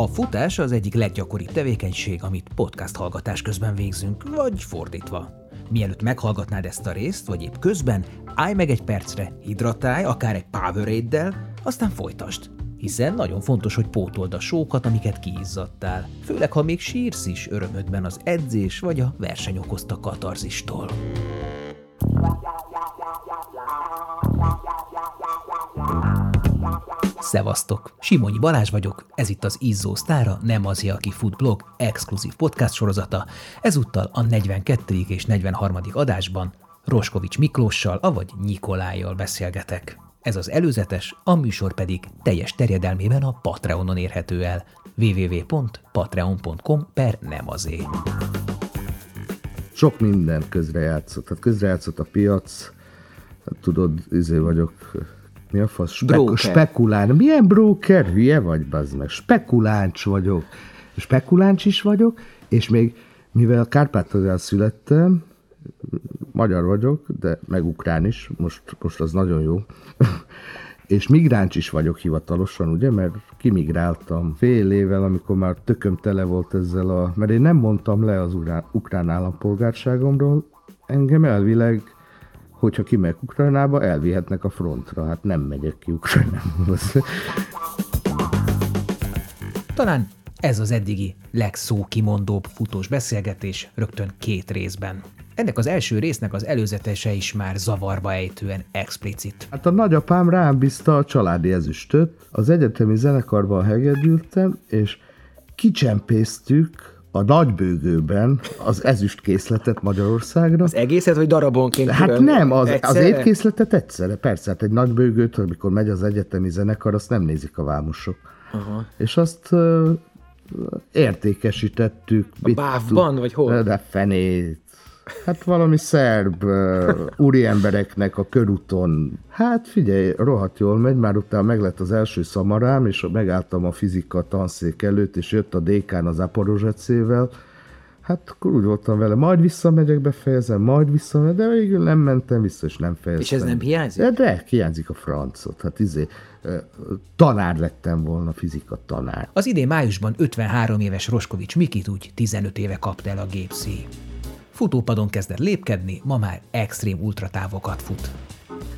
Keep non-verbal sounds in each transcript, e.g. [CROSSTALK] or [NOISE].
A futás az egyik leggyakoribb tevékenység, amit podcast hallgatás közben végzünk, vagy fordítva. Mielőtt meghallgatnád ezt a részt, vagy épp közben, állj meg egy percre, hidratálj, akár egy powerade aztán folytasd. Hiszen nagyon fontos, hogy pótold a sókat, amiket kiizzadtál. Főleg, ha még sírsz is örömödben az edzés vagy a verseny okozta katarzistól. Szevasztok! Simonyi Balázs vagyok, ez itt az Izzó Sztára, nem az, aki Food Blog exkluzív podcast sorozata, ezúttal a 42. és 43. adásban Roskovics Miklóssal, avagy Nikolájjal beszélgetek. Ez az előzetes, a műsor pedig teljes terjedelmében a Patreonon érhető el www.patreon.com per nem azé. Sok minden közrejátszott. Hát közrejátszott a piac, hát tudod, izé vagyok mi a fasz? Spek- spekulán. Milyen broker? Hülye vagy, bazd meg. Spekuláncs vagyok. Spekuláncs is vagyok, és még mivel Kárpátalján születtem, magyar vagyok, de meg ukrán is, most, most az nagyon jó. [LAUGHS] és migráns is vagyok hivatalosan, ugye, mert kimigráltam fél évvel, amikor már tököm tele volt ezzel a... Mert én nem mondtam le az ukrán állampolgárságomról, engem elvileg hogyha kimegyek Ukrajnába, elvihetnek a frontra. Hát nem megyek ki Ukrajnába. Talán ez az eddigi legszókimondóbb futós beszélgetés rögtön két részben. Ennek az első résznek az előzetese is már zavarba ejtően explicit. Hát a nagyapám rám bízta a családi ezüstöt. Az egyetemi zenekarban hegedültem, és kicsempésztük a nagybőgőben az ezüstkészletet Magyarországra. Az egészet, vagy darabonként? Hát nem, az, az étkészletet egyszerre, persze, hát egy nagybőgőt, amikor megy az egyetemi zenekar, azt nem nézik a vámosok. Aha. És azt uh, értékesítettük. A bávban, vagy hol? De fenét, Hát valami szerb uh, úri embereknek a körúton. Hát figyelj, rohadt jól megy, már utána meg lett az első szamarám, és megálltam a fizika tanszék előtt, és jött a dékán az aporozsecével. Hát akkor úgy voltam vele, majd visszamegyek, befejezem, majd visszamegyek, de végül nem mentem vissza, és nem fejeztem. És ez nem hiányzik? De, de hiányzik a francot. Hát izé, tanár lettem volna, fizika tanár. Az idén májusban 53 éves Roskovics Mikit úgy 15 éve kapta el a gépszíj. Futópadon kezdett lépkedni, ma már extrém ultratávokat fut.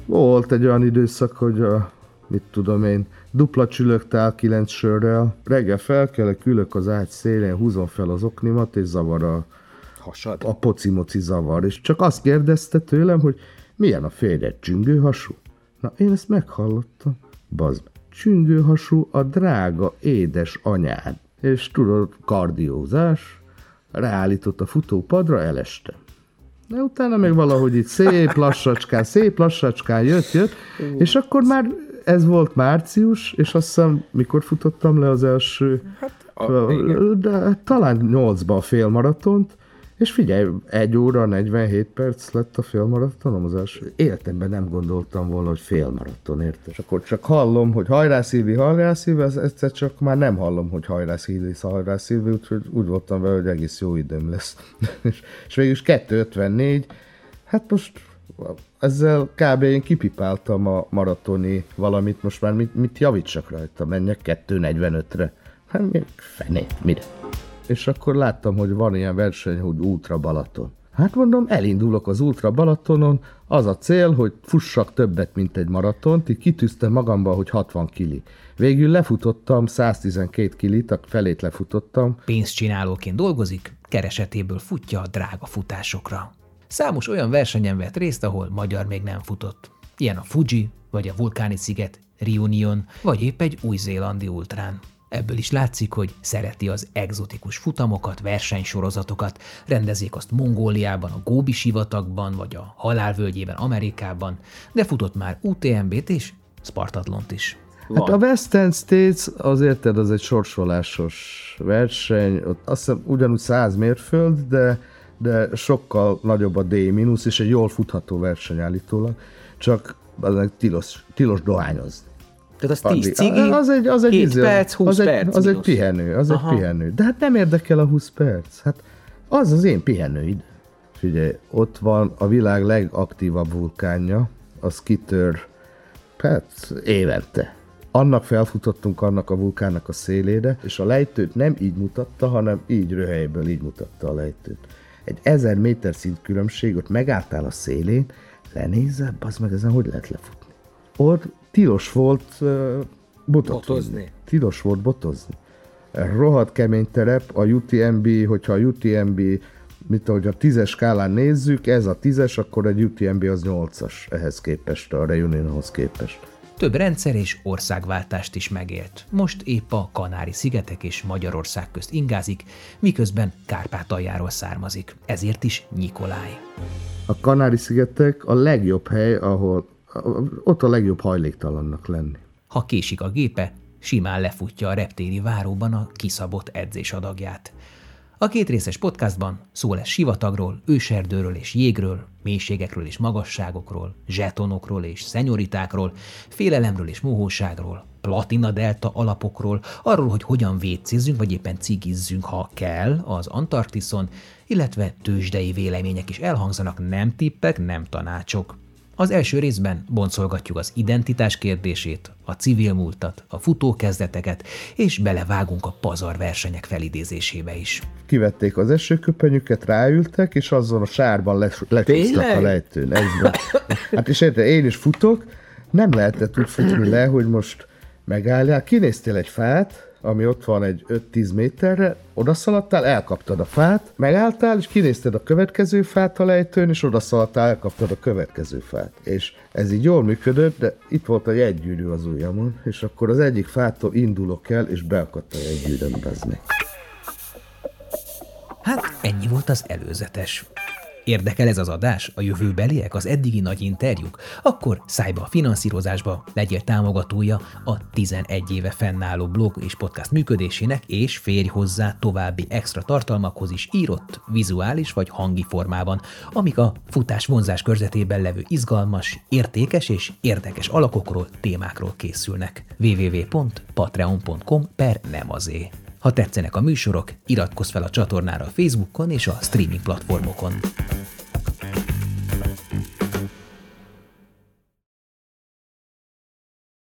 Volt egy olyan időszak, hogy a, mit tudom én, dupla csülögtál kilenc sörrel, reggel felkelek, ülök az ágy szélén, húzom fel az oknimat, és zavar a, Hasad. a pocimoci zavar. És csak azt kérdezte tőlem, hogy milyen a férjed, csüngőhasú? Na, én ezt meghallottam. Bazd, csüngőhasú a drága, édes anyád. És tudod, kardiózás, ráállított a futópadra, eleste. De utána meg valahogy itt szép lassacskán, szép lassacskán jött, jött, és akkor már ez volt március, és azt hiszem, mikor futottam le az első, hát, a, de talán nyolcba a félmaratont, és figyelj, egy óra, 47 perc lett a félmaratonom az első. Életemben nem gondoltam volna, hogy félmaraton, érted? És akkor csak hallom, hogy hajrá Szilvi, hajrá Szilvi, ez egyszer csak már nem hallom, hogy hajrá Szilvi, hajrá Szilvi, úgyhogy úgy voltam vele, hogy egész jó időm lesz. [LAUGHS] és, és végülis 2.54, hát most ezzel kb. én kipipáltam a maratoni valamit, most már mit, mit javítsak rajta, menjek 2.45-re. Hát még fené, mire? És akkor láttam, hogy van ilyen verseny, hogy Ultra Balaton. Hát mondom, elindulok az Ultra Balatonon, az a cél, hogy fussak többet, mint egy maratont, így kitűztem magamba, hogy 60 kili. Végül lefutottam 112 kilit, a felét lefutottam. Pénzcsinálóként dolgozik, keresetéből futja a drága futásokra. Számos olyan versenyen vett részt, ahol magyar még nem futott. Ilyen a Fuji, vagy a Vulkáni sziget, Reunion, vagy épp egy új-zélandi ultrán. Ebből is látszik, hogy szereti az egzotikus futamokat, versenysorozatokat, rendezik azt Mongóliában, a Góbi sivatagban, vagy a Halálvölgyében Amerikában, de futott már UTMB-t és Spartatlont is. Van. Hát a Western States azért az egy sorsolásos verseny, ott azt hiszem ugyanúgy 100 mérföld, de, de sokkal nagyobb a D mínusz, és egy jól futható verseny állítólag, csak az tilos, tilos dohányozni. Tehát az 10 cigi, az egy, az egy 7 izé, perc, 20 az egy, perc. Az egy pihenő, az Aha. egy pihenő. De hát nem érdekel a 20 perc. Hát az az én pihenőid. Figyelj, ott van a világ legaktívabb vulkánja, az kitör hát évente. annak felfutottunk annak a vulkánnak a szélére, és a lejtőt nem így mutatta, hanem így röhelyből így mutatta a lejtőt. Egy ezer méter szint különbség, ott megálltál a szélén, lenézel, az meg ezen hogy lehet lefutni? Ott tilos volt uh, botozni. Botozni. Tilos volt botozni. Rohadt kemény terep, a UTMB, hogyha a UTMB mit ahogy a tízes skálán nézzük, ez a tízes, akkor egy UTMB az nyolcas ehhez képest, a Reunionhoz képest. Több rendszer és országváltást is megélt. Most épp a Kanári-szigetek és Magyarország közt ingázik, miközben Kárpátaljáról származik. Ezért is Nikoláj. A Kanári-szigetek a legjobb hely, ahol ott a legjobb hajléktalannak lenni. Ha késik a gépe, simán lefutja a reptéri váróban a kiszabott edzésadagját. A két részes podcastban szó lesz sivatagról, őserdőről és jégről, mélységekről és magasságokról, zsetonokról és szenyoritákról, félelemről és mohóságról, platina delta alapokról, arról, hogy hogyan vécézzünk, vagy éppen cigizzünk, ha kell, az Antarktiszon, illetve tőzsdei vélemények is elhangzanak, nem tippek, nem tanácsok. Az első részben boncolgatjuk az identitás kérdését, a civil múltat, a futókezdeteket, és belevágunk a pazar versenyek felidézésébe is. Kivették az esőköpenyüket, ráültek, és azon a sárban lecsúsztak a lejtőn. Egyben. Hát és érte, én is futok, nem lehetett úgy futni le, hogy most megálljál, kinéztél egy fát, ami ott van egy 5-10 méterre, odaszaladtál, elkaptad a fát, megálltál, és kinézted a következő fát a lejtőn, és odaszaladtál, elkaptad a következő fát. És ez így jól működött, de itt volt egy egygyűrű az ujjamon, és akkor az egyik fától indulok el, és beakadt a egygyűrűn, bezni. Hát ennyi volt az előzetes. Érdekel ez az adás, a jövőbeliek, az eddigi nagy interjúk? Akkor szállj be a finanszírozásba, legyél támogatója a 11 éve fennálló blog és podcast működésének, és férj hozzá további extra tartalmakhoz is írott, vizuális vagy hangi formában, amik a futás vonzás körzetében levő izgalmas, értékes és érdekes alakokról, témákról készülnek. www.patreon.com per nem azé. Ha tetszenek a műsorok, iratkozz fel a csatornára a Facebookon és a streaming platformokon.